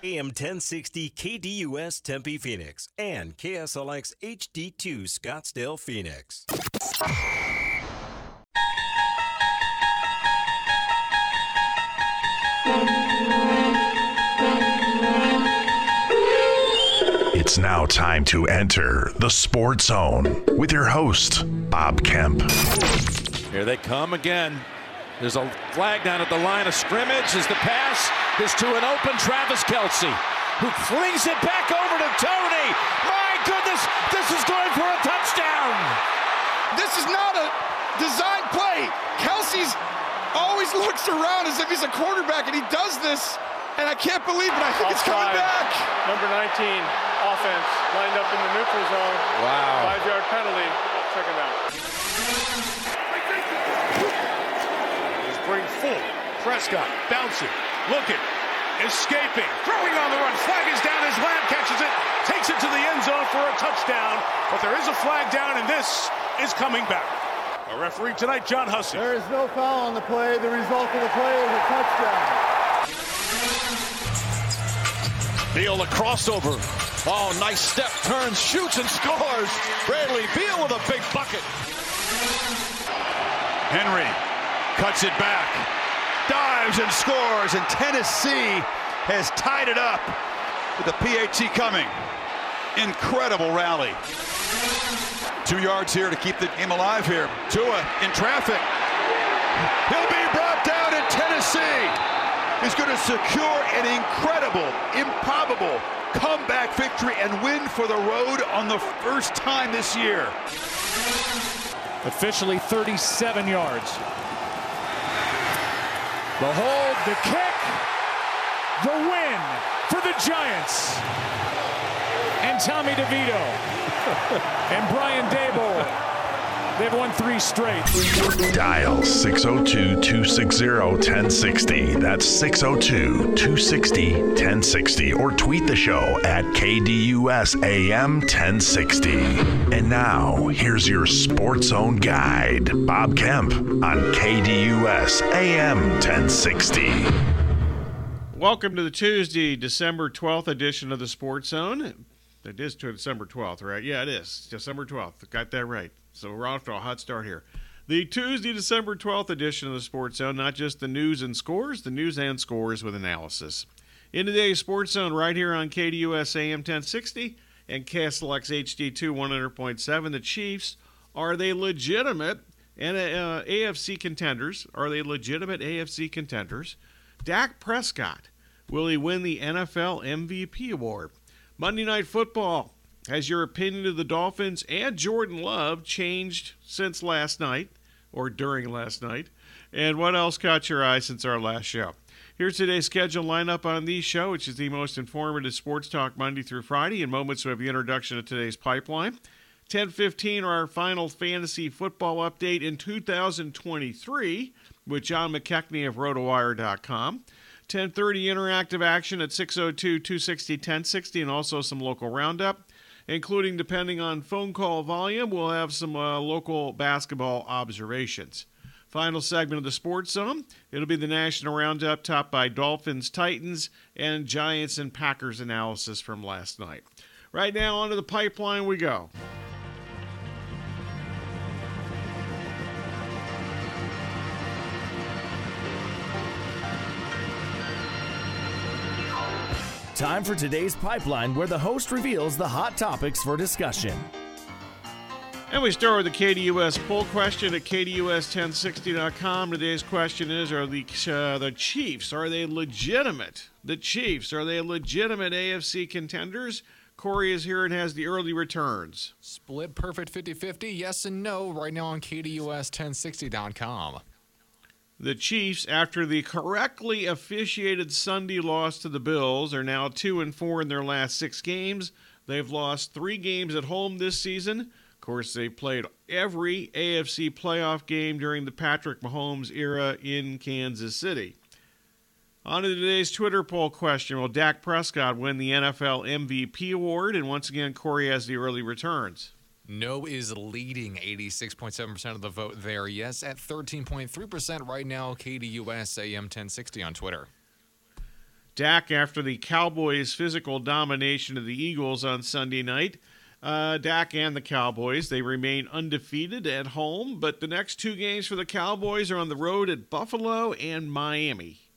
AM 1060 KDUS Tempe Phoenix and KSLX HD2 Scottsdale Phoenix. It's now time to enter the Sports Zone with your host, Bob Kemp. Here they come again. There's a flag down at the line of scrimmage as the pass is to an open Travis Kelce, who flings it back over to Toney. My goodness, this is going for a touchdown. This is not a design play. Kelce's always looks around as if he's a quarterback, and he does this, and I can't believe it. I think it's coming Offside. back. Number 19, offense, lined up in the neutral zone. Wow. Five yard penalty, second down. Full. Prescott bouncing, looking, escaping, throwing on the run. Flag is down as Lamb catches it, takes it to the end zone for a touchdown. But there is a flag down, and this is coming back. A referee tonight, John Hussey. There is no foul on the play. The result of the play is a touchdown. Beal, the crossover. Oh, nice step, turns, shoots, and scores. Bradley Beal with a big bucket. Henry cuts it back, dives and scores, and Tennessee has tied it up with the PAT coming. Incredible rally. Two yards here to keep the game alive here. Tua in traffic. He'll be brought down in Tennessee. He's going to secure an incredible, improbable comeback victory and win for the road on the first time this year. Officially 37 yards. The hold, the kick, the win for the Giants. And Tommy DeVito and Brian Daboll. They've won three straight. Dial 602 260 1060. That's 602 260 1060. Or tweet the show at KDUS AM 1060. And now, here's your Sports Zone guide, Bob Kemp, on KDUS AM 1060. Welcome to the Tuesday, December 12th edition of the Sports Zone. It is to December 12th, right? Yeah, it is. December 12th. Got that right. So we're off to a hot start here. The Tuesday, December 12th edition of the Sports Zone, not just the news and scores, the news and scores with analysis. In today's Sports Zone, right here on KDUS AM 1060 and KSLX HD2 100.7, the Chiefs, are they legitimate and uh, AFC contenders? Are they legitimate AFC contenders? Dak Prescott, will he win the NFL MVP award? Monday Night Football. Has your opinion of the Dolphins and Jordan Love changed since last night or during last night? And what else caught your eye since our last show? Here's today's schedule lineup on the show, which is the most informative sports talk Monday through Friday. In moments, we have the introduction of today's pipeline. 10:15 our final fantasy football update in 2023 with John McKechnie of RotoWire.com. 10:30 interactive action at 602-260-1060 and also some local roundup including depending on phone call volume we'll have some uh, local basketball observations. Final segment of the sports zone. It'll be the national roundup topped by dolphins titans and giants and packers analysis from last night. Right now onto the pipeline we go Time for today's pipeline, where the host reveals the hot topics for discussion. And we start with the KDUS poll question at KDUS1060.com. Today's question is Are the, uh, the Chiefs, are they legitimate? The Chiefs, are they legitimate AFC contenders? Corey is here and has the early returns. Split perfect 50 50, yes and no, right now on KDUS1060.com. The Chiefs, after the correctly officiated Sunday loss to the Bills, are now 2 and 4 in their last six games. They've lost three games at home this season. Of course, they played every AFC playoff game during the Patrick Mahomes era in Kansas City. On to today's Twitter poll question Will Dak Prescott win the NFL MVP award? And once again, Corey has the early returns. No is leading 86.7% of the vote there. Yes, at 13.3% right now, KDUS AM 1060 on Twitter. Dak, after the Cowboys' physical domination of the Eagles on Sunday night, uh, Dak and the Cowboys, they remain undefeated at home, but the next two games for the Cowboys are on the road at Buffalo and Miami.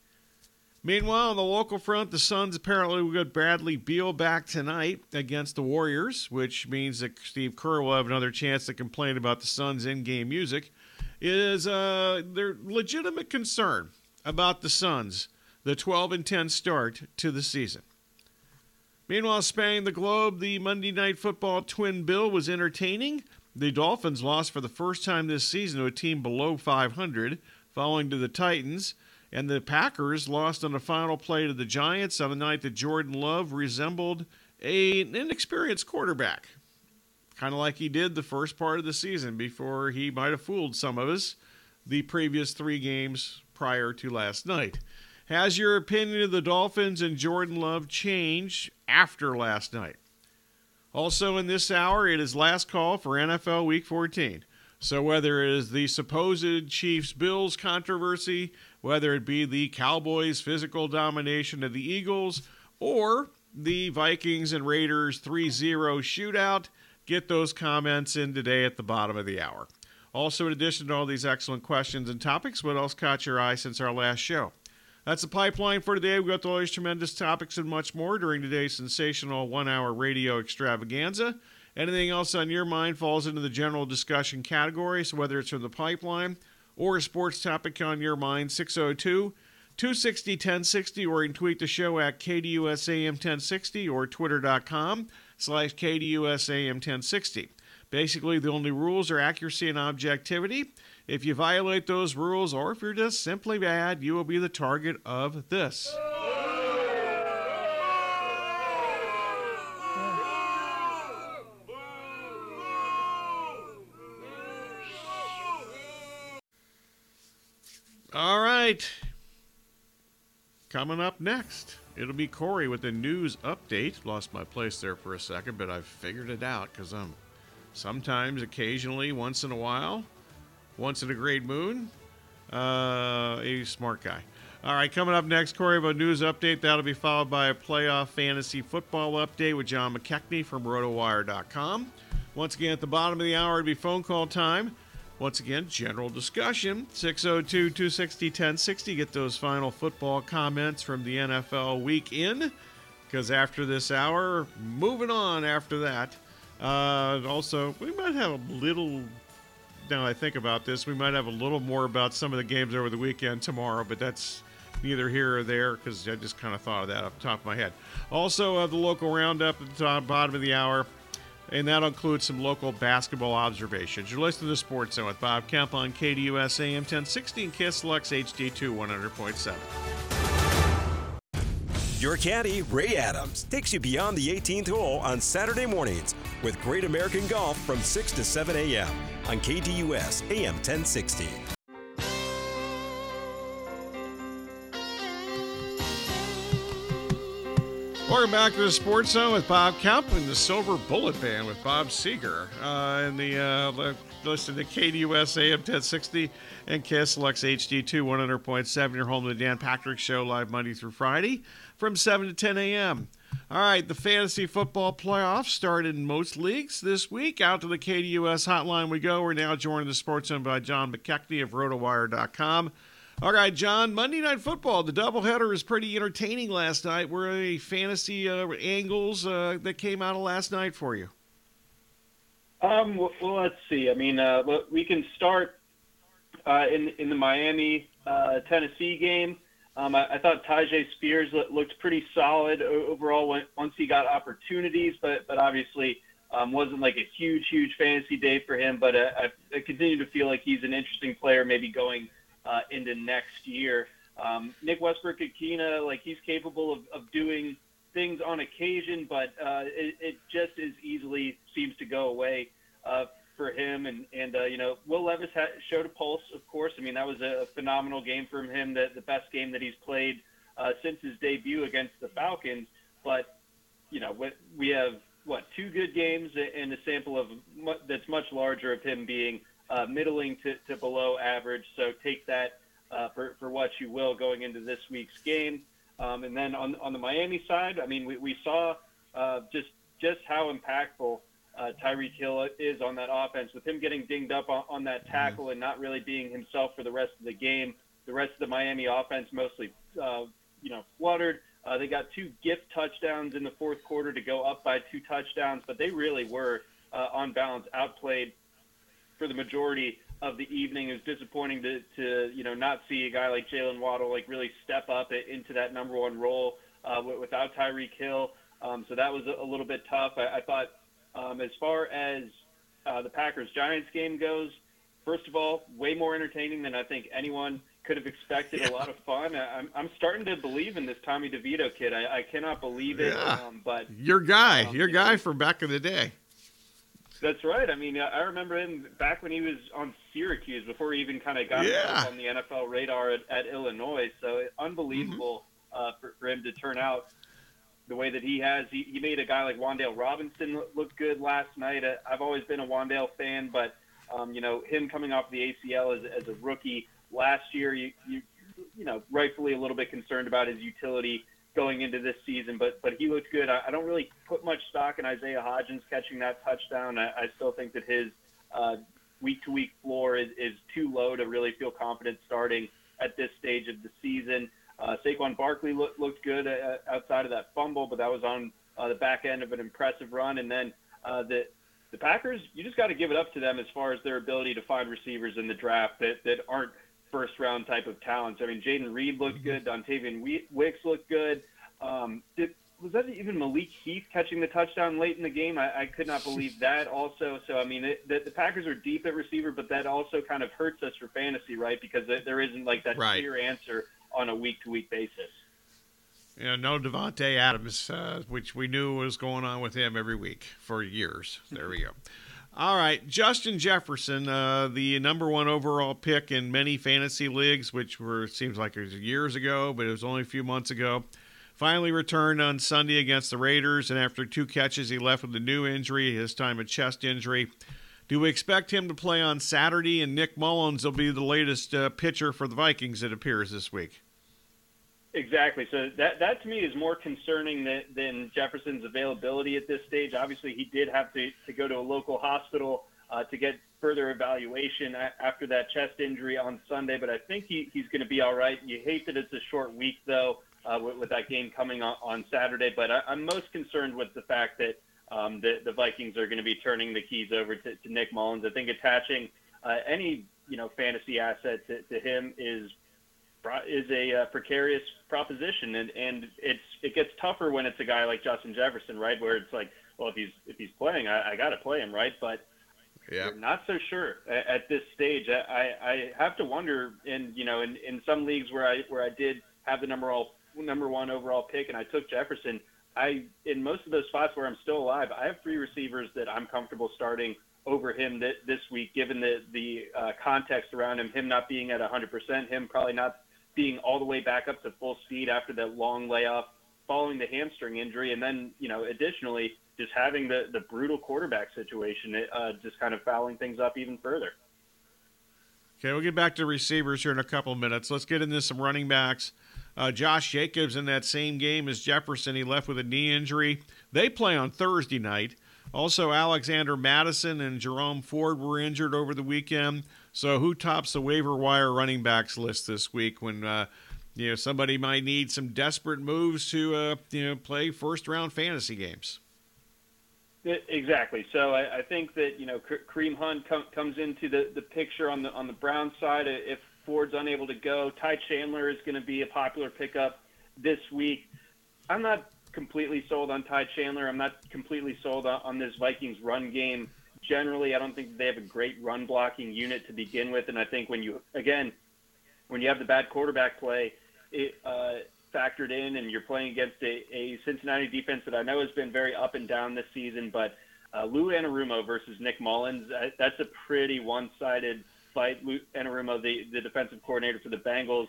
Meanwhile, on the local front, the Suns apparently will get Bradley Beal back tonight against the Warriors, which means that Steve Kerr will have another chance to complain about the Suns' in-game music. Is uh, their legitimate concern about the Suns, the 12 and 10 start to the season. Meanwhile, spanning the globe, the Monday Night Football twin bill was entertaining. The Dolphins lost for the first time this season to a team below 500, falling to the Titans. And the Packers lost on the final play to the Giants on the night that Jordan Love resembled a, an inexperienced quarterback. Kind of like he did the first part of the season before he might have fooled some of us the previous three games prior to last night. Has your opinion of the Dolphins and Jordan Love changed after last night? Also, in this hour, it is last call for NFL Week 14. So, whether it is the supposed Chiefs Bills controversy, whether it be the Cowboys' physical domination of the Eagles, or the Vikings and Raiders 3 0 shootout, get those comments in today at the bottom of the hour. Also, in addition to all these excellent questions and topics, what else caught your eye since our last show? That's the pipeline for today. We've got all these tremendous topics and much more during today's sensational one hour radio extravaganza. Anything else on your mind falls into the general discussion category. So whether it's from the pipeline or a sports topic on your mind, 602 260 1060, or you can tweet the show at KDUSAM 1060 or twitter.com slash KDUSAM 1060. Basically, the only rules are accuracy and objectivity. If you violate those rules, or if you're just simply bad, you will be the target of this. Right. Coming up next, it'll be Corey with the news update. Lost my place there for a second, but I've figured it out because I'm sometimes, occasionally, once in a while, once in a great moon, uh, a smart guy. All right, coming up next, Corey, of a news update. That'll be followed by a playoff fantasy football update with John McKechnie from RotoWire.com. Once again, at the bottom of the hour, it'll be phone call time. Once again, general discussion 602 260 1060. Get those final football comments from the NFL week in. Because after this hour, moving on after that. Uh, also, we might have a little. Now I think about this, we might have a little more about some of the games over the weekend tomorrow, but that's neither here or there because I just kind of thought of that off the top of my head. Also, uh, the local roundup at the top, bottom of the hour and that'll include some local basketball observations. You're listening to Sports Zone with Bob Kemp on KDUS AM 1060 and Lux HD2 100.7. Your caddy, Ray Adams, takes you beyond the 18th hole on Saturday mornings with Great American Golf from 6 to 7 a.m. on KDUS AM 1060. Welcome back to the Sports Zone with Bob Kemp and the Silver Bullet Band with Bob Seger. Uh, and the uh, listen to KDUS AM 1060 and KSLX HD2 100.7. Your home to the Dan Patrick Show live Monday through Friday from 7 to 10 a.m. All right, the fantasy football playoffs started in most leagues this week. Out to the KDUS hotline we go. We're now joined in the Sports Zone by John McKechnie of RotoWire.com. All right, John. Monday Night Football. The doubleheader was pretty entertaining last night. Were any fantasy uh, angles uh, that came out of last night for you? Um, well, let's see. I mean, uh, we can start uh, in in the Miami uh, Tennessee game. Um, I, I, thought Tyjae Spears looked pretty solid overall when, once he got opportunities, but but obviously um, wasn't like a huge huge fantasy day for him. But uh, I, I continue to feel like he's an interesting player, maybe going uh, into next year. Um, Nick Westbrook-Ikhine, like he's capable of, of doing things on occasion, but uh, it, it just as easily seems to go away uh, for him. And, and uh, you know, Will Levis ha- showed a pulse, of course. I mean, that was a phenomenal game from him, the, the best game that he's played uh, since his debut against the Falcons. But, you know, we have, what, two good games and a sample of that's much larger of him being – uh, middling to, to below average. So take that uh, for, for what you will going into this week's game. Um, and then on on the Miami side, I mean, we, we saw uh, just just how impactful uh, Tyreek Hill is on that offense with him getting dinged up on, on that tackle and not really being himself for the rest of the game. The rest of the Miami offense mostly, uh, you know, fluttered. Uh, they got two gift touchdowns in the fourth quarter to go up by two touchdowns, but they really were uh, on balance outplayed for the majority of the evening. It was disappointing to, to you know not see a guy like Jaylen Waddle like really step up into that number one role uh, without Tyreek Hill. Um, so that was a, little bit tough. I, I thought um, as far as uh, the Packers Giants game goes, first of all, way more entertaining than I think anyone could have expected. Yeah. A lot of fun. I, am I'm starting to believe in this Tommy DeVito kid. I, I cannot believe it. Yeah. Um, but your guy, um, your guy from back in the day. That's right. I mean, I remember him back when he was on Syracuse before he even kind of got yeah. on the NFL radar at, at Illinois. So unbelievable mm-hmm. uh, for, for him to turn out the way that he has. He, he made a guy like Wan'Dale Robinson look good last night. I've always been a Wan'Dale fan, but um, you know him coming off the ACL as, as a rookie last year, you, you you know rightfully a little bit concerned about his utility going into this season, but but he looked good. I, I don't really put much stock in Isaiah Hodgins catching that touchdown. I, I still think that his week to week floor is, is too low to really feel confident starting at this stage of the season. Uh, Saquon Barkley look, looked good uh, outside of that fumble, but that was on uh, the back end of an impressive run. And then uh, the the Packers, you just got to give it up to them as far as their ability to find receivers in the draft that that aren't first round type of talents. I mean, Jayden Reed looked good, Dontayvion Wicks looked good. Um, did, was that even Malik Heath catching the touchdown late in the game? I, I could not believe that. Also, so I mean, it, the, the Packers are deep at receiver, but that also kind of hurts us for fantasy, right? Because there isn't like that right. clear answer on a week to week basis. Yeah, no Davante Adams, uh, which we knew was going on with him every week for years. There we go. All right, Justin Jefferson, uh, the number one overall pick in many fantasy leagues, which were seems like it was years ago, but it was only a few months ago. Finally returned on Sunday against the Raiders, and after two catches, he left with a new injury, his time a chest injury. Do we expect him to play on Saturday? And Nick Mullens will be the latest uh, pitcher for the Vikings, it appears, this week. Exactly. So that that to me is more concerning than, than Jefferson's availability at this stage. Obviously, he did have to, to go to a local hospital uh, to get further evaluation after that chest injury on Sunday, but I think he, he's going to be all right. You hate that it's a short week, though, uh, with, with, that game coming on, on Saturday, but I, I'm most concerned with the fact that um, the, the Vikings are going to be turning the keys over to, to Nick Mullens. I think attaching uh, any you know fantasy asset to, to him is is a uh, precarious proposition, and and it's it gets tougher when it's a guy like Justin Jefferson, right? Where it's like, well, if he's if he's playing, I, I got to play him, right? But yeah. You're not so sure at, at this stage. I, I have to wonder, in you know, in, in some leagues where I where I did have the number all number one overall pick, and I took Jefferson. I in most of those spots where I'm still alive, I have three receivers that I'm comfortable starting over him th- this week, given the the uh, context around him, him not being at 100%, him probably not being all the way back up to full speed after that long layoff following the hamstring injury, and then you know additionally just having the the brutal quarterback situation, uh, just kind of fouling things up even further. Okay, we'll get back to receivers here in a couple minutes. Let's get into some running backs. Uh, Josh Jacobs in that same game as Jefferson, he left with a knee injury. They play on Thursday night. Also, Alexander Mattison and Jerome Ford were injured over the weekend. So, who tops the waiver wire running backs list this week when uh, you know somebody might need some desperate moves to uh, you know play first round fantasy games? Exactly. So I, I think that you know Kareem Hunt com- comes into the, the picture on the on the Brown side. If Ford's unable to go. Ty Chandler is going to be a popular pickup this week. I'm not completely sold on Ty Chandler. I'm not completely sold on, on this Vikings run game. Generally, I don't think they have a great run blocking unit to begin with, and I think when you again when you have the bad quarterback play it, uh, factored in, and you're playing against a, a Cincinnati defense that I know has been very up and down this season, but uh, Lou Anarumo versus Nick Mullens, uh, that's a pretty one-sided fight. Lou Anarumo, the, the defensive coordinator for the Bengals,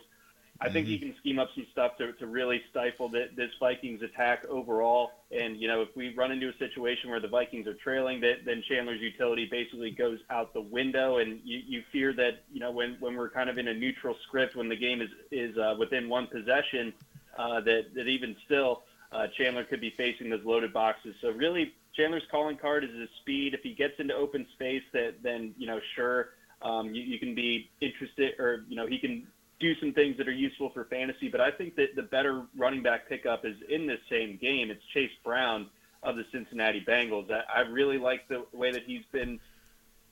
I think he mm-hmm. can scheme up some stuff to, to really stifle the, this Vikings attack overall. And, you know, if we run into a situation where the Vikings are trailing, that, then Chandler's utility basically goes out the window. And you, you fear that, you know, when, when we're kind of in a neutral script, when the game is, is uh, within one possession, uh, that that even still uh, Chandler could be facing those loaded boxes. So really, Chandler's calling card is his speed. If he gets into open space, that then you know sure um, you, you can be interested, or you know he can do some things that are useful for fantasy. But I think that the better running back pickup is in this same game. It's Chase Brown of the Cincinnati Bengals. I, I really like the way that he's been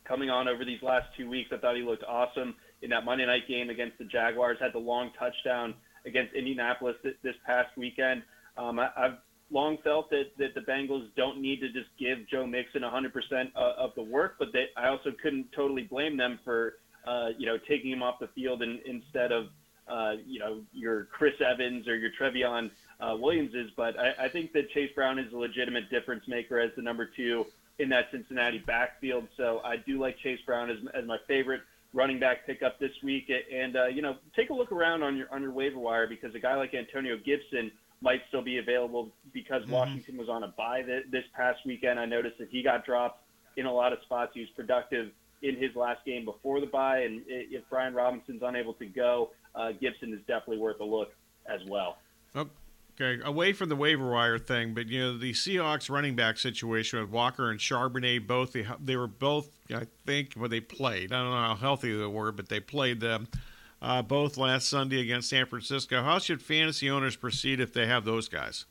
coming on over these last two weeks. I thought he looked awesome in that Monday night game against the Jaguars. Had the long touchdown against Indianapolis th- this past weekend. Um, I, I've long felt that, that the Bengals don't need to just give Joe Mixon 100% of the work, but they, I also couldn't totally blame them for, uh, you know, taking him off the field and, instead of, uh, you know, your Chris Evans or your Trayveon uh, Williamses. But I, I think that Chase Brown is a legitimate difference maker as the number two in that Cincinnati backfield. So I do like Chase Brown as, as my favorite running back pickup this week. And uh, you know, take a look around on your on your waiver wire because a guy like Antonio Gibson might still be available because mm-hmm. Washington was on a bye th- this past weekend. I noticed that he got dropped in a lot of spots. He was productive in his last game before the bye, and if Brian Robinson's unable to go, uh, Gibson is definitely worth a look as well. Oh, Okay, away from the waiver wire thing, but you know the Seahawks running back situation with Walker and Charbonnet, both they, they were both I think when they played. I don't know how healthy they were, but they played them uh, both last Sunday against San Francisco. How should fantasy owners proceed if they have those guys?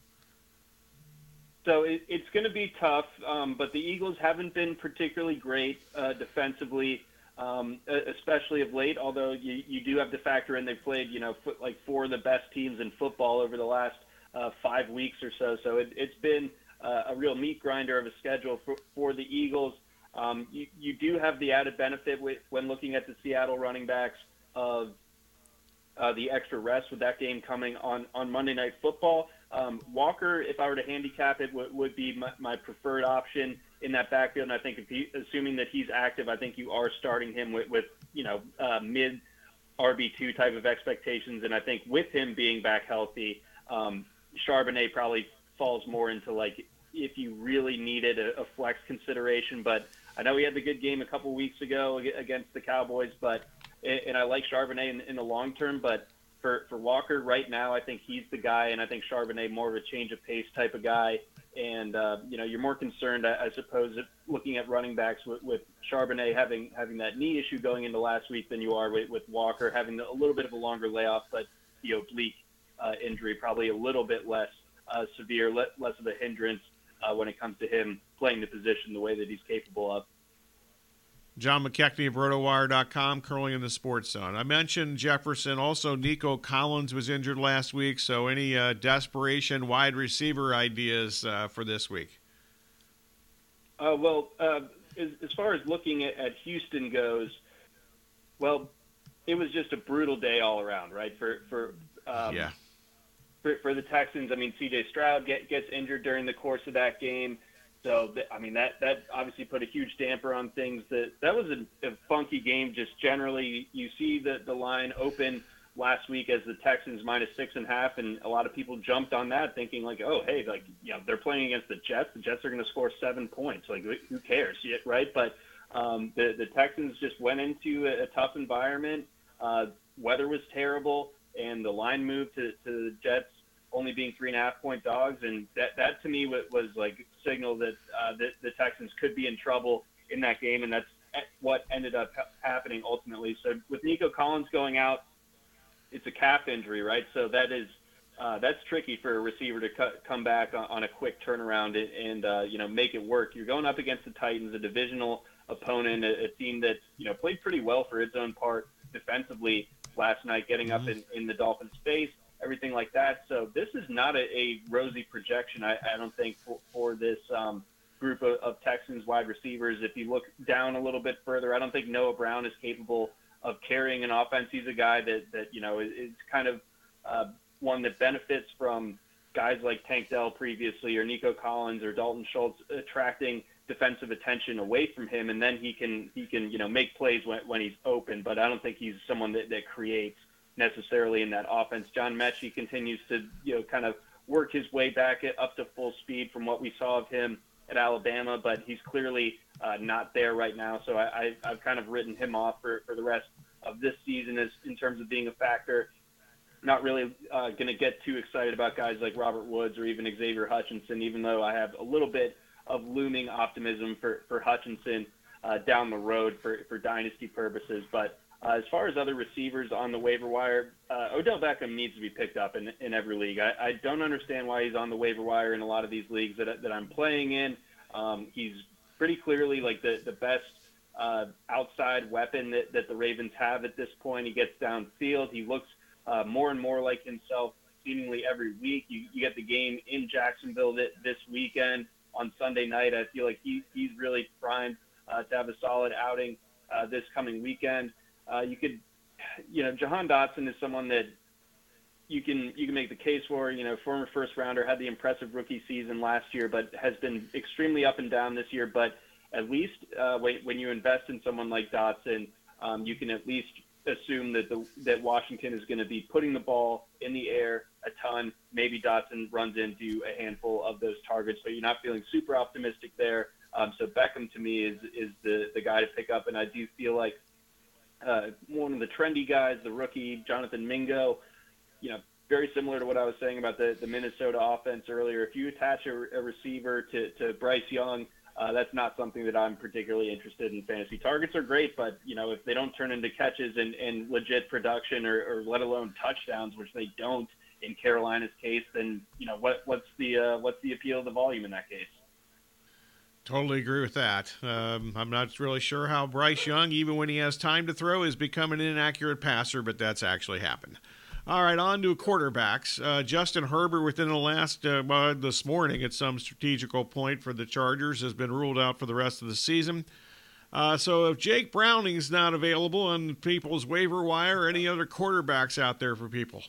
So it, it's going to be tough, um, but the Eagles haven't been particularly great uh, defensively, um, especially of late. Although you, you do have to factor in they've played, you know, like four of the best teams in football over the last uh, five weeks or so. So it, it's been uh, a real meat grinder of a schedule for, for the Eagles. Um, you, you do have the added benefit with, when looking at the Seattle running backs of uh, the extra rest with that game coming on, on Monday Night Football. Um, Walker, if I were to handicap it, w- would be my, my, preferred option in that backfield. And I think if he, assuming that he's active, I think you are starting him with, with you know, uh, mid RB2 type of expectations. And I think with him being back healthy, um, Charbonnet probably falls more into like if you really needed a, a flex consideration. But I know he had the good game a couple weeks ago against the Cowboys, but and I like Charbonnet in, in the long term, but for, for Walker right now, I think he's the guy, and I think Charbonnet more of a change of pace type of guy. And uh, you know, you're more concerned, I, I suppose, looking at running backs with, with Charbonnet having having that knee issue going into last week than you are with, with Walker having a little bit of a longer layoff, but the oblique uh, injury, probably a little bit less uh, severe, le- less of a hindrance uh, when it comes to him playing the position the way that he's capable of. John McKechnie of RotoWire.com, curling in the sports zone. I mentioned Jefferson. Also, Nico Collins was injured last week. So, any uh, desperation wide receiver ideas uh, for this week? Uh, well, uh, as, as, far as looking at, at Houston goes, well, it was just a brutal day all around, right? For for um, yeah for, for the Texans. I mean, C.J. Stroud get, gets injured during the course of that game, so I mean that that obviously put a huge damper on things. That that was a, a funky game. Just generally, you see the the line open last week as the Texans minus six and a half, and a lot of people jumped on that, thinking like, oh, hey, like you know, they're playing against the Jets. The Jets are going to score seven points. Like, who cares, right? But um, the the Texans just went into a, a tough environment. Uh, weather was terrible and the line moved to, to the Jets only being three and a half point dogs, and that that to me was, was like signal that uh, the, the Texans could be in trouble in that game, and that's what ended up ha- happening ultimately. So with Nico Collins going out, it's a calf injury, right? So that is uh, that's tricky for a receiver to cut, come back on, on, a quick turnaround and, and uh, you know make it work. You're going up against the Titans, a divisional opponent, a, a team that you know played pretty well for its own part defensively last night, getting mm-hmm. up in, in the Dolphins' face, everything like that. So this is not a, a rosy projection, I, I don't think, for, for this um, group of, of Texans wide receivers. If you look down a little bit further, I don't think Noah Brown is capable of carrying an offense. He's a guy that, that you know, is, is kind of uh, one that benefits from guys like Tank Dell previously or Nico Collins or Dalton Schultz attracting – defensive attention away from him, and then he can he can you know make plays when, when he's open. But I don't think he's someone that, that creates necessarily in that offense. John Metchie continues to you know kind of work his way back up to full speed from what we saw of him at Alabama, but he's clearly uh, not there right now. So I, I, have kind of written him off for, for the rest of this season as in terms of being a factor. not really uh, going to get too excited about guys like Robert Woods or even Xavier Hutchinson, even though I have a little bit of looming optimism for, for Hutchinson uh, down the road for, for dynasty purposes. But uh, as far as other receivers on the waiver wire, uh, Odell Beckham needs to be picked up in, in every league. I, I don't understand why he's on the waiver wire in a lot of these leagues that, that I'm playing in. Um, he's pretty clearly like the, the best uh, outside weapon that, that the Ravens have at this point. He gets downfield. He looks uh, more and more like himself seemingly every week. You, you get the game in Jacksonville this weekend on Sunday night. I feel like he, he's really primed uh, to have a solid outing uh, this coming weekend. Uh, you could, you know, Jahan Dotson is someone that you can you can make the case for. You know, former first rounder had the impressive rookie season last year, but has been extremely up and down this year. But at least uh, when, when you invest in someone like Dotson, um, you can at least assume that the that Washington is going to be putting the ball in the air a ton. Maybe Dotson runs into a handful of those targets, but you're not feeling super optimistic there. Um, so Beckham to me is is the the guy to pick up, and I do feel like uh, one of the trendy guys, the rookie Jonathan Mingo. You know, very similar to what I was saying about the the Minnesota offense earlier. If you attach a, a receiver to to Bryce Young uh, that's not something that I'm particularly interested in. Fantasy targets are great, but you know if they don't turn into catches and, and legit production, or, or let alone touchdowns, which they don't in Carolina's case, then you know what what's the uh, what's the appeal of the volume in that case? Totally agree with that. Um, I'm not really sure how Bryce Young, even when he has time to throw, is becoming an inaccurate passer, but that's actually happened. All right, on to quarterbacks. Uh, Justin Herbert, within the last uh, well, this morning, at some strategical point for the Chargers, has been ruled out for the rest of the season. Uh, so if Jake Browning's not available on people's waiver wire, any other quarterbacks out there for people?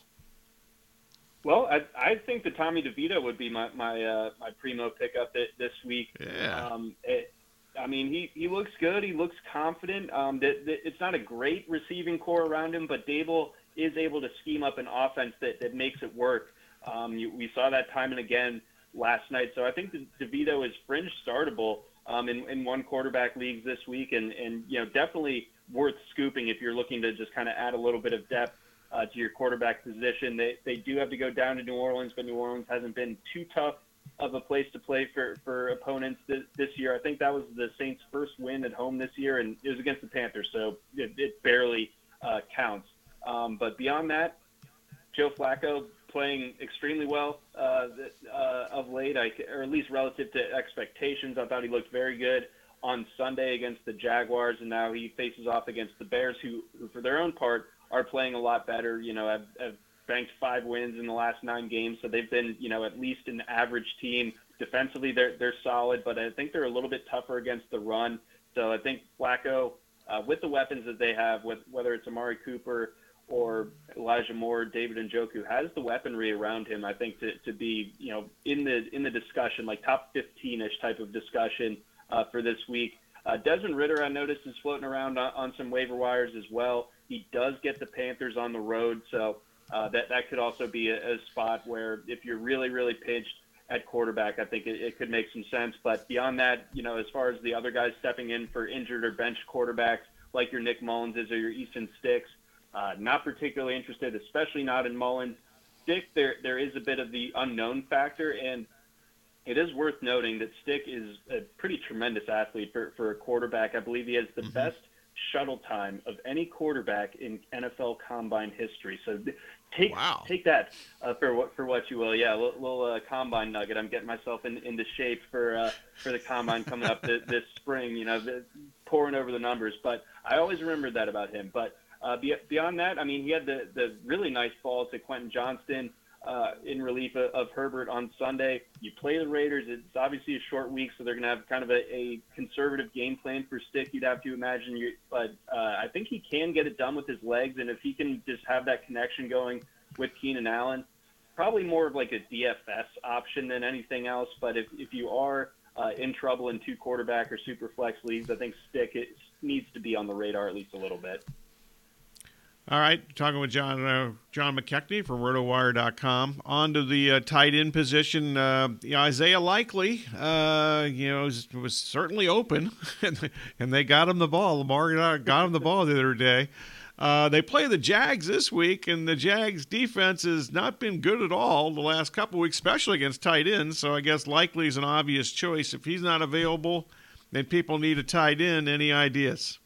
Well, I, I think that Tommy DeVito would be my my uh, my primo pickup this week. Yeah. Um, it, I mean, he, he looks good. He looks confident. Um, that, that it's not a great receiving core around him, but Daboll is able to scheme up an offense that, that makes it work. Um, you, we saw that time and again last night. So I think the, DeVito is fringe startable um, in, in one quarterback leagues this week, and, and you know definitely worth scooping if you're looking to just kind of add a little bit of depth uh, to your quarterback position. They they do have to go down to New Orleans, but New Orleans hasn't been too tough of a place to play for, for opponents this, this year. I think that was the Saints' first win at home this year, and it was against the Panthers, so it, it barely uh, counts. Um, but beyond that, Joe Flacco playing extremely well uh, uh, of late, I, or at least relative to expectations. I thought he looked very good on Sunday against the Jaguars, and now he faces off against the Bears, who, who for their own part, are playing a lot better. You know, have, have banked five wins in the last nine games, so they've been, you know, at least an average team. Defensively, they're they're solid, but I think they're a little bit tougher against the run. So I think Flacco, uh, with the weapons that they have, with whether it's Amari Cooper or Elijah Moore, David Njoku has the weaponry around him. I think to, to be you know in the in the discussion, like top 15ish type of discussion uh, for this week. Uh, Desmond Ridder, I noticed, is floating around on, on, some waiver wires as well. He does get the Panthers on the road, so uh, that that could also be a, a, spot where if you're really really pinched at quarterback, I think it, it could make some sense. But beyond that, you know, as far as the other guys stepping in for injured or bench quarterbacks, like your Nick Mullenses or your Easton Sticks, uh, not particularly interested, especially not in Mullens. Stick, there there is a bit of the unknown factor, and it is worth noting that Stick is a pretty tremendous athlete for, for a quarterback. I believe he has the mm-hmm. best shuttle time of any quarterback in NFL Combine history. So take wow. take that uh, for what for what you will. Yeah, a little, little uh, Combine nugget. I'm getting myself in, into shape for uh, for the Combine coming up this, this spring. You know, the, pouring over the numbers. But I always remembered that about him. But uh, beyond that, I mean, he had the, the really nice ball to Quentin Johnston uh, in relief of, of, Herbert on Sunday. You play the Raiders. It's obviously a short week, so they're going to have kind of a, a, conservative game plan for Stick. You'd have to imagine, you, but uh, I think he can get it done with his legs, and if he can just have that connection going with Keenan Allen, probably more of like a DFS option than anything else. But if if you are uh, in trouble in two quarterback or super flex leagues, I think Stick it needs to be on the radar at least a little bit. All right, talking with John uh, John McKechnie from RotoWire.com. On to the uh, tight end position. Uh, Isaiah Likely, uh, you know, was, was certainly open, and they got him the ball. Lamar got him the ball the other day. Uh, they play the Jags this week, and the Jags defense has not been good at all the last couple weeks, especially against tight ends. So I guess Likely is an obvious choice. If he's not available, then people need a tight end. Any ideas?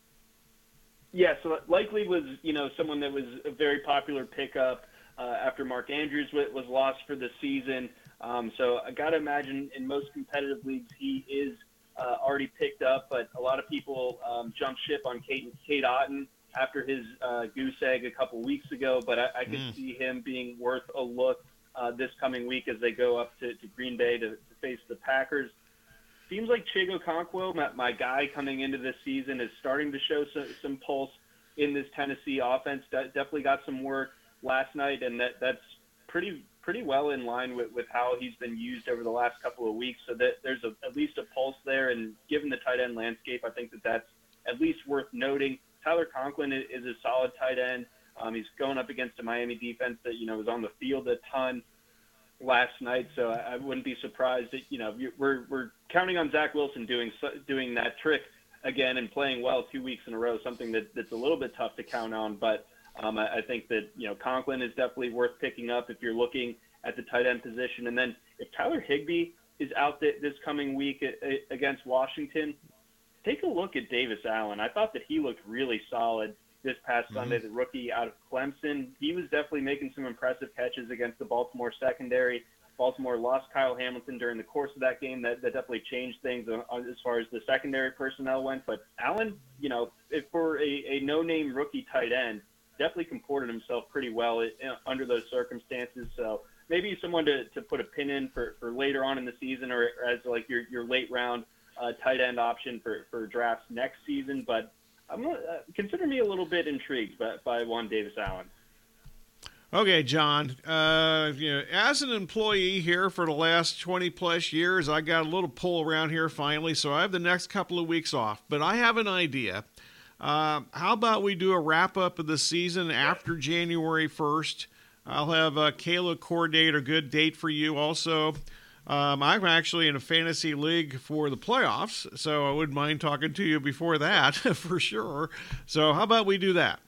Yeah, so Likely was you know someone that was a very popular pickup uh, after Mark Andrews was lost for the season. Um, so I got to imagine in most competitive leagues he is uh, already picked up, but a lot of people um, jumped ship on Cade, Cade Otton after his uh, goose egg a couple weeks ago, but I, I could mm. see him being worth a look uh, this coming week as they go up to, to Green Bay to, to face the Packers. Seems like Chig Okonkwo, my, my guy coming into this season, is starting to show some, some pulse in this Tennessee offense. De- definitely got some work last night, and that that's pretty pretty well in line with, with how he's been used over the last couple of weeks. So that there's a, at least a pulse there, and given the tight end landscape, I think that that's at least worth noting. Tyler Conklin is a solid tight end. Um, he's going up against a Miami defense that you know was on the field a ton last night, so I, I wouldn't be surprised that you know we're we're counting on Zach Wilson doing doing that trick again and playing well two weeks in a row. Something that, that's a little bit tough to count on, but um, I, I think that you know Conklin is definitely worth picking up if you're looking at the tight end position. And then if Tyler Higbee is out th- this coming week against Washington, take a look at Davis Allen. I thought that he looked really solid this past mm-hmm. Sunday, the rookie out of Clemson. He was definitely making some impressive catches against the Baltimore secondary. Baltimore lost Kyle Hamilton during the course of that game. That, that definitely changed things as far as the secondary personnel went. But Allen, you know, if for a, a no-name rookie tight end, definitely comported himself pretty well under those circumstances. So maybe someone to, to put a pin in for, for later on in the season or as like your, your late round uh, tight end option for, for drafts next season. But I'm uh, consider me a little bit intrigued by, by Juan Davis Allen. Okay, John. Uh, you know, as an employee here for the last 20 plus years, I got a little pull around here finally, so I have the next couple of weeks off. But I have an idea. Uh, how about we do a wrap up of the season after January 1st? I'll have uh, Kayla coordinate a good date for you. Also, um, I'm actually in a fantasy league for the playoffs, so I wouldn't mind talking to you before that for sure. So, how about we do that?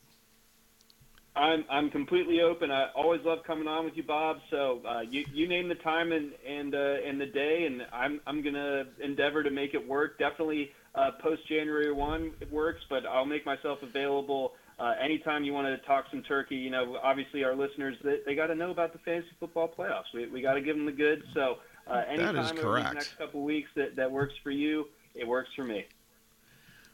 I'm I'm completely open. I always love coming on with you, Bob. So uh, you you name the time and and uh, and the day, and I'm I'm gonna endeavor to make it work. Definitely uh, post January one it works, but I'll make myself available uh, anytime you want to talk some turkey. You know, obviously our listeners they, they got to know about the fantasy football playoffs. We we got to give them the good. So uh, anytime over the next couple weeks that that works for you, it works for me.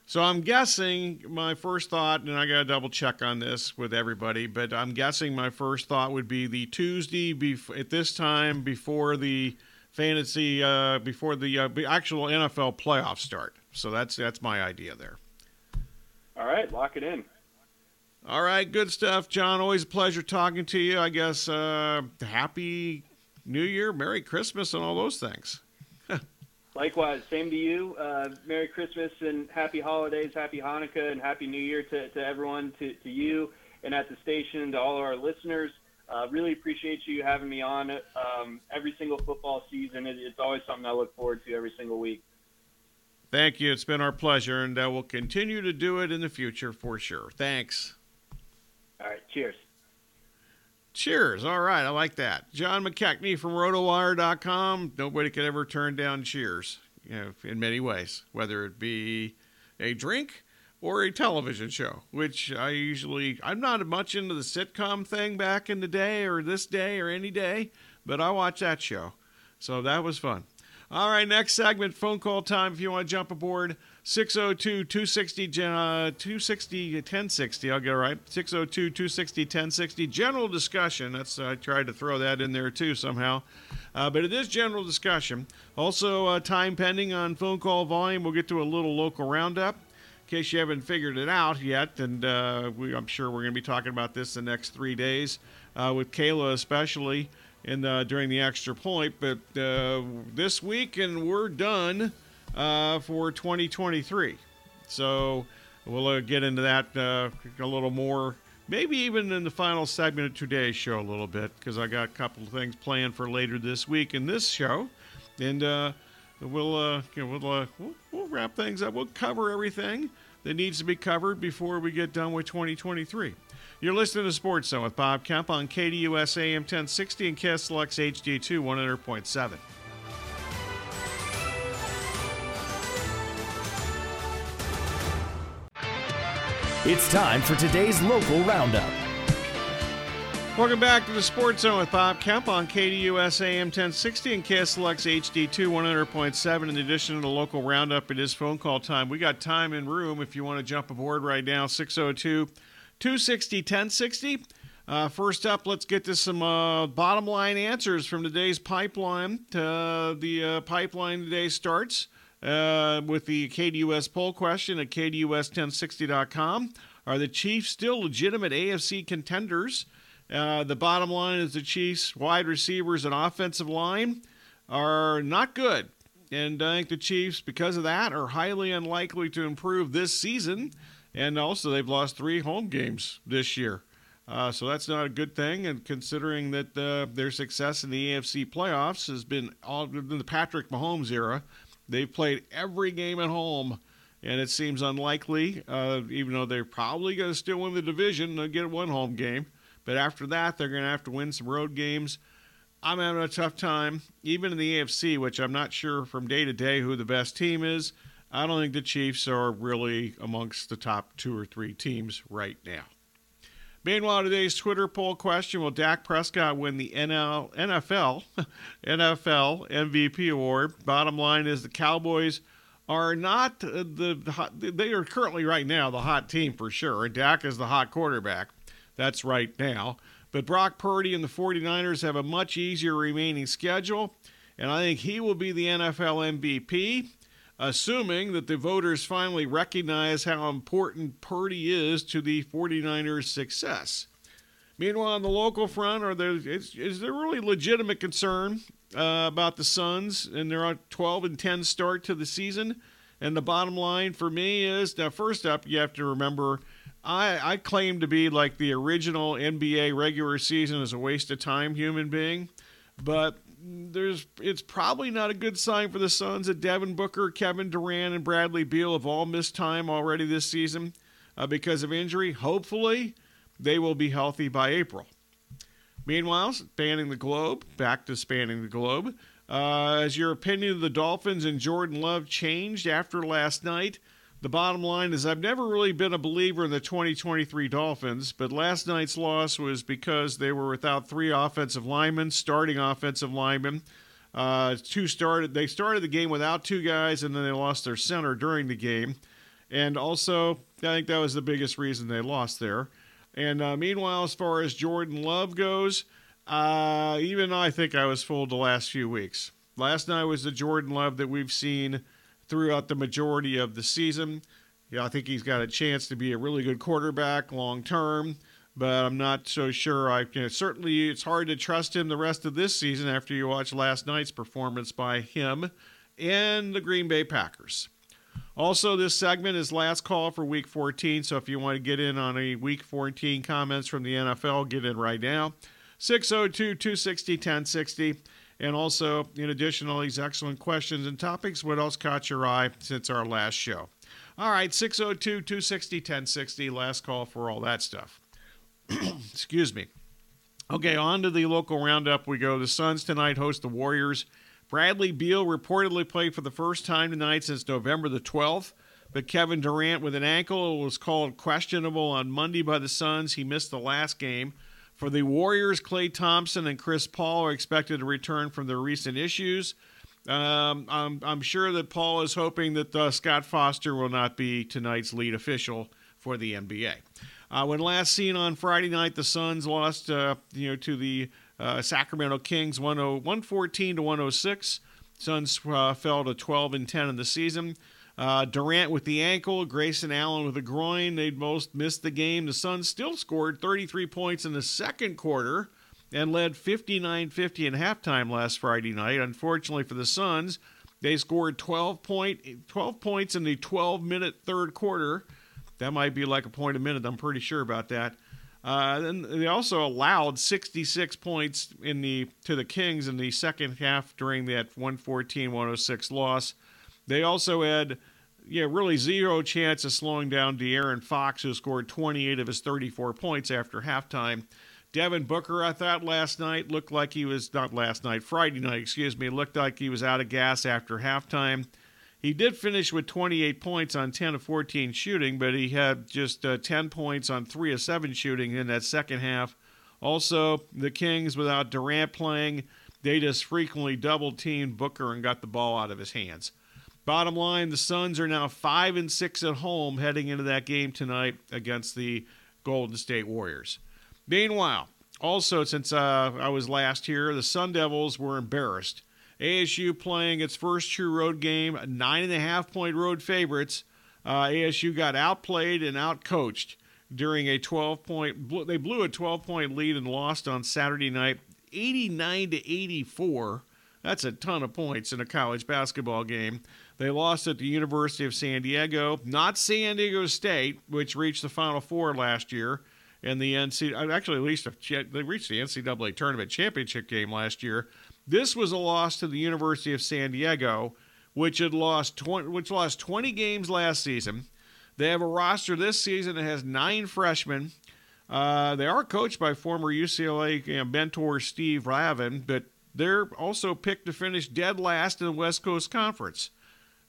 So I'm guessing my first thought, and I got to double check on this with everybody, but I'm guessing my first thought would be the Tuesday bef- at this time before the fantasy, uh, before the uh, actual NFL playoffs start. So that's that's my idea there. All right, lock it in. All right, good stuff, John. Always a pleasure talking to you. I guess uh, happy New Year, Merry Christmas, and all those things. Likewise, same to you. Uh, Merry Christmas and Happy Holidays, Happy Hanukkah, and Happy New Year to, to everyone, to, to you, and at the station, to all of our listeners. Uh, really appreciate you having me on um, every single football season. It, it's always something I look forward to every single week. Thank you. It's been our pleasure, and uh, we'll continue to do it in the future for sure. Thanks. All right. Cheers. Cheers. All right. I like that. John McKechnie from rotowire.com. Nobody could ever turn down cheers, you know, in many ways, whether it be a drink or a television show, which I usually, I'm not much into the sitcom thing back in the day or this day or any day, but I watch that show. So that was fun. All right. Next segment, phone call time if you want to jump aboard. 602 260 uh, 260 1060. I'll get it right. 602 260 1060. General discussion. That's I tried to throw that in there too somehow. Uh, but it is general discussion. Also, uh, time pending on phone call volume. We'll get to a little local roundup. In case you haven't figured it out yet, and uh, we, I'm sure we're going to be talking about this the next three days uh, with Kayla, especially in the, during the extra point. But uh, this week, and we're done uh, for 2023. So we'll uh, get into that uh, a little more, maybe even in the final segment of today's show a little bit, because I got a couple of things planned for later this week in this show, and uh, we'll, uh, we'll, uh, we'll, we'll wrap things up. We'll cover everything. that needs to be covered before we get done with 2023. You're listening to Sports Zone with Bob Kemp on KDUS AM 1060 and KSLX HD2 100.7. It's time for today's local roundup. Welcome back to the Sports Zone with Bob Kemp on KDUS AM 1060 and KSLX HD2 100.7. In addition to the local roundup, it is phone call time. We got time and room if you want to jump aboard right now 602 260 1060. Uh, first up, let's get to some uh, bottom line answers from today's pipeline. Uh, the uh, pipeline today starts uh, with the KDUS poll question at KDUS1060.com. Are the Chiefs still legitimate AFC contenders? Uh, the bottom line is the Chiefs' wide receivers and offensive line are not good. And I think the Chiefs, because of that, are highly unlikely to improve this season. And also, they've lost three home games this year. Uh, so that's not a good thing. And considering that uh, their success in the AFC playoffs has been all in the Patrick Mahomes era, they've played every game at home. And it seems unlikely, uh, even though they're probably going to still win the division, they'll get one home game. But after that, they're going to have to win some road games. I'm having a tough time, even in the AFC, which I'm not sure from day to day who the best team is. I don't think the Chiefs are really amongst the top two or three teams right now. Meanwhile, today's Twitter poll question Will Dak Prescott win the NL, NFL, NFL MVP award? Bottom line is the Cowboys are not the, the hot, they are currently right now the hot team for sure, Dak is the hot quarterback. That's right now. But Brock Purdy and the 49ers have a much easier remaining schedule, and I think he will be the NFL MVP, assuming that the voters finally recognize how important Purdy is to the 49ers' success. Meanwhile, on the local front, are there is, is there really legitimate concern uh, about the Suns and their 12 and 10 start to the season? And the bottom line for me is now, first up, you have to remember I, I claim to be like the original NBA regular season is a waste of time human being, but there's it's probably not a good sign for the Suns that Devin Booker, Kevin Durant, and Bradley Beal have all missed time already this season uh, because of injury. Hopefully, they will be healthy by April. Meanwhile, spanning the globe, back to spanning the globe. Uh, has your opinion of the Dolphins and Jordan Love changed after last night? The bottom line is, I've never really been a believer in the 2023 Dolphins, but last night's loss was because they were without three offensive linemen, starting offensive linemen. Uh, two started. They started the game without two guys, and then they lost their center during the game. And also, I think that was the biggest reason they lost there. And uh, meanwhile, as far as Jordan Love goes, uh, even I think I was fooled the last few weeks. Last night was the Jordan Love that we've seen throughout the majority of the season. Yeah, I think he's got a chance to be a really good quarterback long term, but I'm not so sure. I you know, certainly it's hard to trust him the rest of this season after you watch last night's performance by him and the Green Bay Packers. Also, this segment is last call for Week 14, so if you want to get in on any Week 14 comments from the NFL, get in right now. 602 260 1060. And also, in addition to these excellent questions and topics, what else caught your eye since our last show? All right, 602 260 1060, last call for all that stuff. Excuse me. Okay, on to the local roundup we go. The Suns tonight host the Warriors. Bradley Beal reportedly played for the first time tonight since November the 12th, but Kevin Durant with an ankle was called questionable on Monday by the Suns. He missed the last game. For the Warriors, Klay Thompson and Chris Paul are expected to return from their recent issues. Um, I'm, I'm, sure that Paul is hoping that uh, Scott Foster will not be tonight's lead official for the NBA. Uh, when last seen on Friday night, the Suns lost, uh, you know, to the uh, Sacramento Kings 114 to 106. Suns uh, fell to 12 and 10 in the season. Uh, Durant with the ankle, Grayson Allen with the groin. They'd most missed the game. The Suns still scored 33 points in the second quarter and led 59 50 in halftime last Friday night. Unfortunately for the Suns, they scored 12, point, 12 points in the 12 minute third quarter. That might be like a point a minute. I'm pretty sure about that. Uh, and they also allowed 66 points in the to the Kings in the second half during that 114-106 loss. They also had yeah, really zero chance of slowing down De'Aaron Fox, who scored 28 of his 34 points after halftime. Devin Booker, I thought last night looked like he was not last night, Friday night, excuse me, looked like he was out of gas after halftime. He did finish with 28 points on 10 of 14 shooting, but he had just uh, 10 points on 3 of 7 shooting in that second half. Also, the Kings, without Durant playing, they just frequently double teamed Booker and got the ball out of his hands. Bottom line, the Suns are now 5 and 6 at home heading into that game tonight against the Golden State Warriors. Meanwhile, also since uh, I was last here, the Sun Devils were embarrassed. ASU playing its first true road game, nine and a half point road favorites. Uh, ASU got outplayed and outcoached during a 12 point. They blew a 12 point lead and lost on Saturday night, 89 to 84. That's a ton of points in a college basketball game. They lost at the University of San Diego, not San Diego State, which reached the Final Four last year in the NC. Uh, actually, at least they reached the NCAA tournament championship game last year. This was a loss to the University of San Diego, which had lost 20, which lost 20 games last season. They have a roster this season that has nine freshmen. Uh, they are coached by former UCLA mentor Steve Lavin, but they're also picked to finish dead last in the West Coast Conference.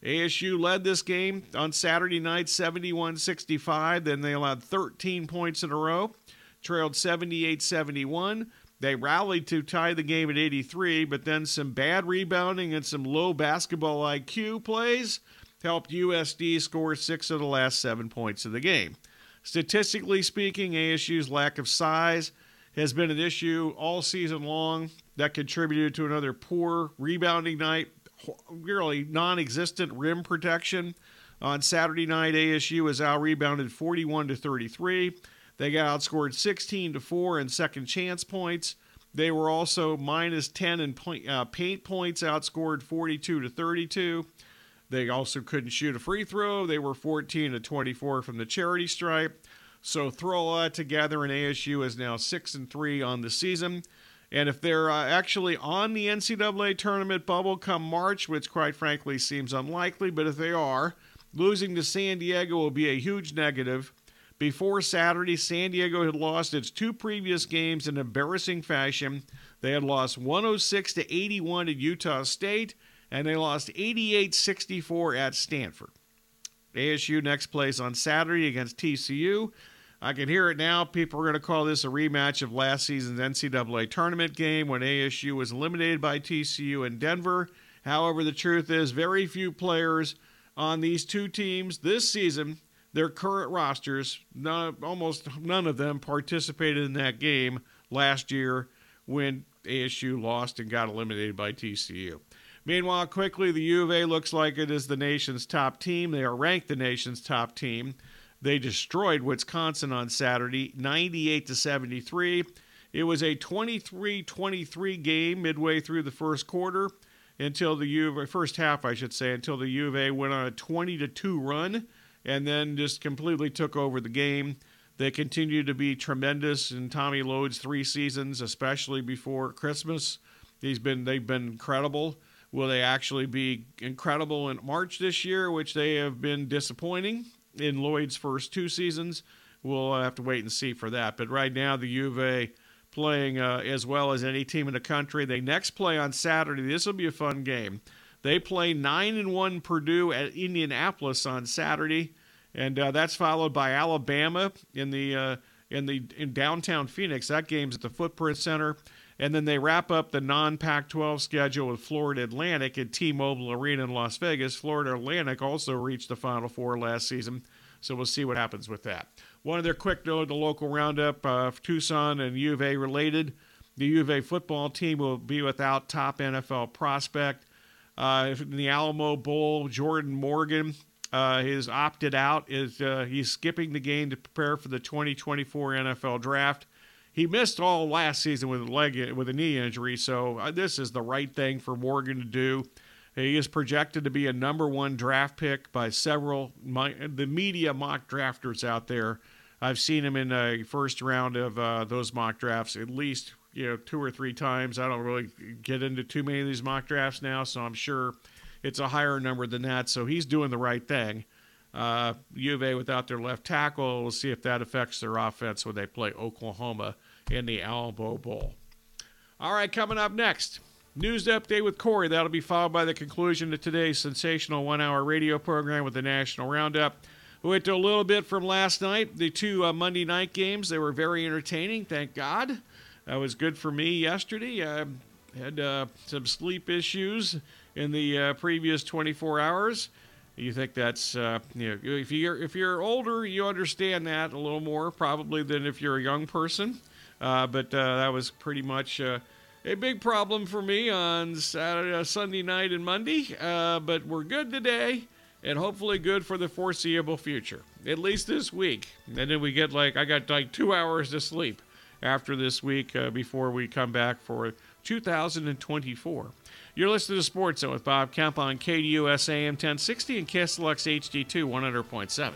ASU led this game on Saturday night 71 65. Then they allowed 13 points in a row, trailed 78 71. They rallied to tie the game at 83, but then some bad rebounding and some low basketball IQ plays helped USD score six of the last seven points of the game. Statistically speaking, ASU's lack of size has been an issue all season long that contributed to another poor rebounding night really non-existent rim protection. On Saturday night, ASU was out rebounded 41 to 33. They got outscored 16 to 4 in second chance points. They were also minus 10 in point, uh, paint points, outscored 42 to 32. They also couldn't shoot a free throw. They were 14 to 24 from the charity stripe. So throw all that together, and ASU is now six and three on the season. And if they're uh, actually on the NCAA tournament bubble come March, which quite frankly seems unlikely, but if they are, losing to San Diego will be a huge negative. Before Saturday, San Diego had lost its two previous games in embarrassing fashion. They had lost 106 to 81 at Utah State, and they lost 88 64 at Stanford. ASU next plays on Saturday against TCU. I can hear it now. People are going to call this a rematch of last season's NCAA tournament game when ASU was eliminated by TCU in Denver. However, the truth is, very few players on these two teams this season, their current rosters, almost none of them participated in that game last year when ASU lost and got eliminated by TCU. Meanwhile, quickly, the U of A looks like it is the nation's top team. They are ranked the nation's top team. They destroyed Wisconsin on Saturday, 98 to 73. It was a 23-23 game midway through the first quarter until the U of first half, I should say, until the U of A went on a 20 to 2 run and then just completely took over the game. They continue to be tremendous in Tommy Lloyd's three seasons, especially before Christmas. He's been they've been incredible. Will they actually be incredible in March this year, which they have been disappointing? In Lloyd's first two seasons. We'll have to wait and see for that. But right now, the A playing uh, as well as any team in the country. They next play on Saturday. This will be a fun game. They play nine and one Purdue at Indianapolis on Saturday, and uh, that's followed by Alabama in the uh, in the in downtown Phoenix. That game's at the Footprint Center. And then they wrap up the non Pac 12 schedule with Florida Atlantic at T Mobile Arena in Las Vegas. Florida Atlantic also reached the Final Four last season, so we'll see what happens with that. One of their quick note, the local roundup uh, Tucson and U of A related. The U of A football team will be without top NFL prospect. Uh, in the Alamo Bowl, Jordan Morgan uh, has opted out. Is uh, he's skipping the game to prepare for the 2024 NFL Draft. He missed all last season with a leg with a knee injury, so uh, this is the right thing for Morgan to do. He is projected to be a number one draft pick by several my, the media mock drafters out there. I've seen him in the first round of uh, those mock drafts at least you know two or three times. I don't really get into too many of these mock drafts now, so I'm sure it's a higher number than that. So he's doing the right thing. Uh, U of A without their left tackle. We'll see if that affects their offense when they play Oklahoma in the Alamo Bowl. All right, coming up next. News update with Corey. That'll be followed by the conclusion of today's sensational one hour radio program with the National Roundup. We went to a little bit from last night, the two uh, Monday night games. They were very entertaining, thank God. That was good for me yesterday. I had uh, some sleep issues in the uh, previous 24 hours. You think that's uh, you know, if you're if you're older, you understand that a little more probably than if you're a young person. Uh, but uh, that was pretty much uh, a big problem for me on Saturday, Sunday night, and Monday. Uh, but we're good today, and hopefully good for the foreseeable future, at least this week. And then we get like I got like two hours to sleep after this week uh, before we come back for 2024. You're listening to Sports Zone with Bob Kemp on KDUS AM 1060 and KSLX HD2 100.7.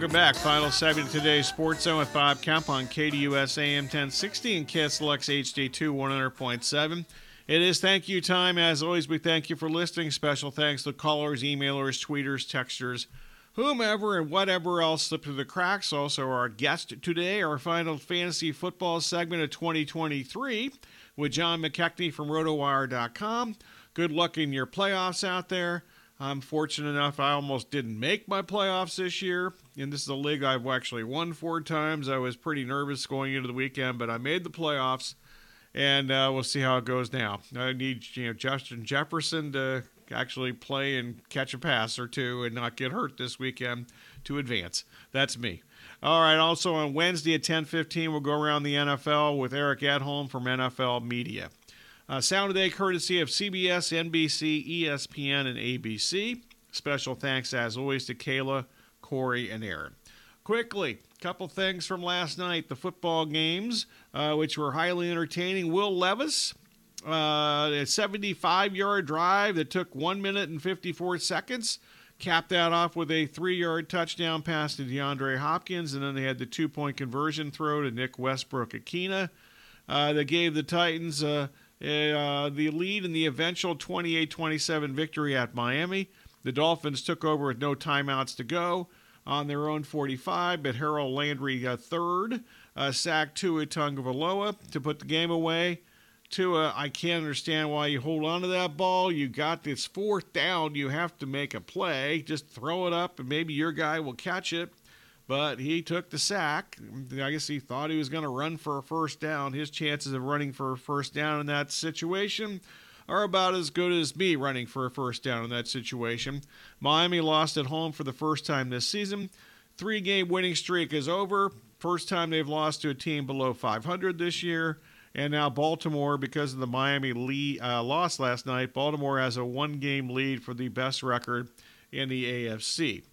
welcome back. Final segment of today's Sports Zone with Bob Kemp on KDUS AM 1060 and KSLX HD2 100.7. It is thank you time. As always, we thank you for listening. Special thanks to callers, emailers, tweeters, texters, whomever, and whatever else slipped through the cracks. Also, our guest today, our final fantasy football segment of 2023 with John McKechnie from RotoWire.com. Good luck in your playoffs out there. I'm fortunate enough I almost didn't make my playoffs this year. And this is a league I've actually won four times. I was pretty nervous going into the weekend, but I made the playoffs. And uh, we'll see how it goes now. I need you know Justin Jefferson to actually play and catch a pass or two and not get hurt this weekend to advance. That's me. All right. Also on Wednesday at 10:15, we'll go around the NFL with Eric Edholm from NFL Media. Uh, sound today courtesy of CBS, NBC, ESPN, and ABC. Special thanks, as always, to Kayla, Corey, and Aaron. Quickly, couple things from last night. The football games, uh, which were highly entertaining. Will Levis, uh, a 75 yard drive that took 1 minute and 54 seconds, capped that off with a three yard touchdown pass to DeAndre Hopkins. And then they had the two point conversion throw to Nick Westbrook-Ikhine uh, that gave the Titans. Uh, uh, the lead in the eventual 28 27 victory at Miami. The Dolphins took over with no timeouts to go on their own 45, but Harold Landry, uh, third, uh, sacked Tua Tagovailoa to put the game away. Tua, I can't understand why you hold on to that ball. You got this fourth down. You have to make a play. Just throw it up, and maybe your guy will catch it but he took the sack. I guess he thought he was going to run for a first down. His chances of running for a first down in that situation are about as good as me running for a first down in that situation. Miami lost at home for the first time this season. Three game winning streak is over. First time they've lost to a team below 500 this year. And now Baltimore, because of the Miami lead, uh, loss last night, Baltimore has a one game lead for the best record in the AFC.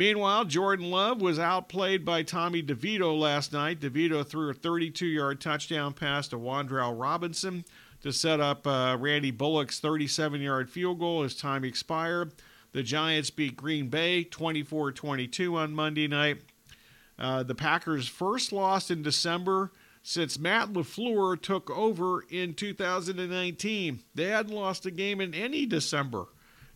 Meanwhile, Jordan Love was outplayed by Tommy DeVito last night. DeVito threw a 32 yard touchdown pass to Wan'Dale Robinson to set up uh, Randy Bullock's 37 yard field goal as time expired. The Giants beat Green Bay 24 22 on Monday night. Uh, the Packers' first loss in December since Matt LaFleur took over in 2019. They hadn't lost a game in any December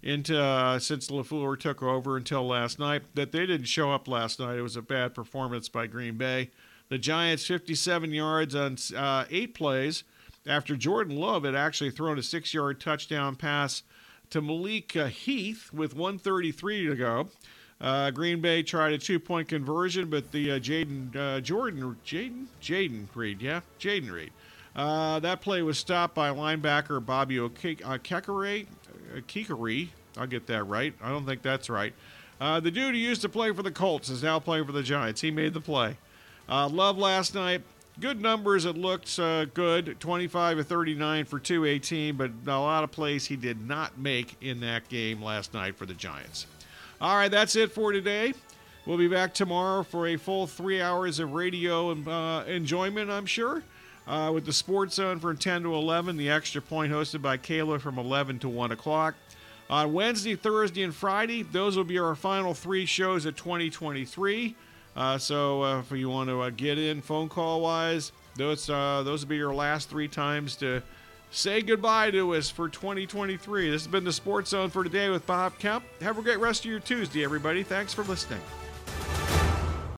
into uh, since LaFleur took over until last night. That they didn't show up last night. It was a bad performance by Green Bay. The Giants 57 yards on uh, eight plays after Jordan Love had actually thrown a six-yard touchdown pass to Malik uh, Heath with 133 to go. Uh, Green Bay tried a two-point conversion, but the uh, Jayden uh, Jordan Jayden Jayden Reed, yeah, Jayden Reed. Uh, that play was stopped by linebacker Bobby Okekere. Kikari. I'll get that right. I don't think that's right. Uh, the dude who used to play for the Colts is now playing for the Giants. He made the play. Uh, Love last night, good numbers. It looks uh, good 25 to 39 for 218, but a lot of plays he did not make in that game last night for the Giants. All right, that's it for today. We'll be back tomorrow for a full three hours of radio uh, enjoyment, I'm sure, uh, with the Sports Zone from 10 to 11, the extra point hosted by Kayla from 11 to 1 o'clock. On Wednesday, Thursday, and Friday, those will be our final three shows of 2023. Uh, so uh, if you want to uh, get in phone call wise, those uh, those will be your last three times to say goodbye to us for 2023. This has been the Sports Zone for today with Bob Kemp. Have a great rest of your Tuesday, everybody. Thanks for listening.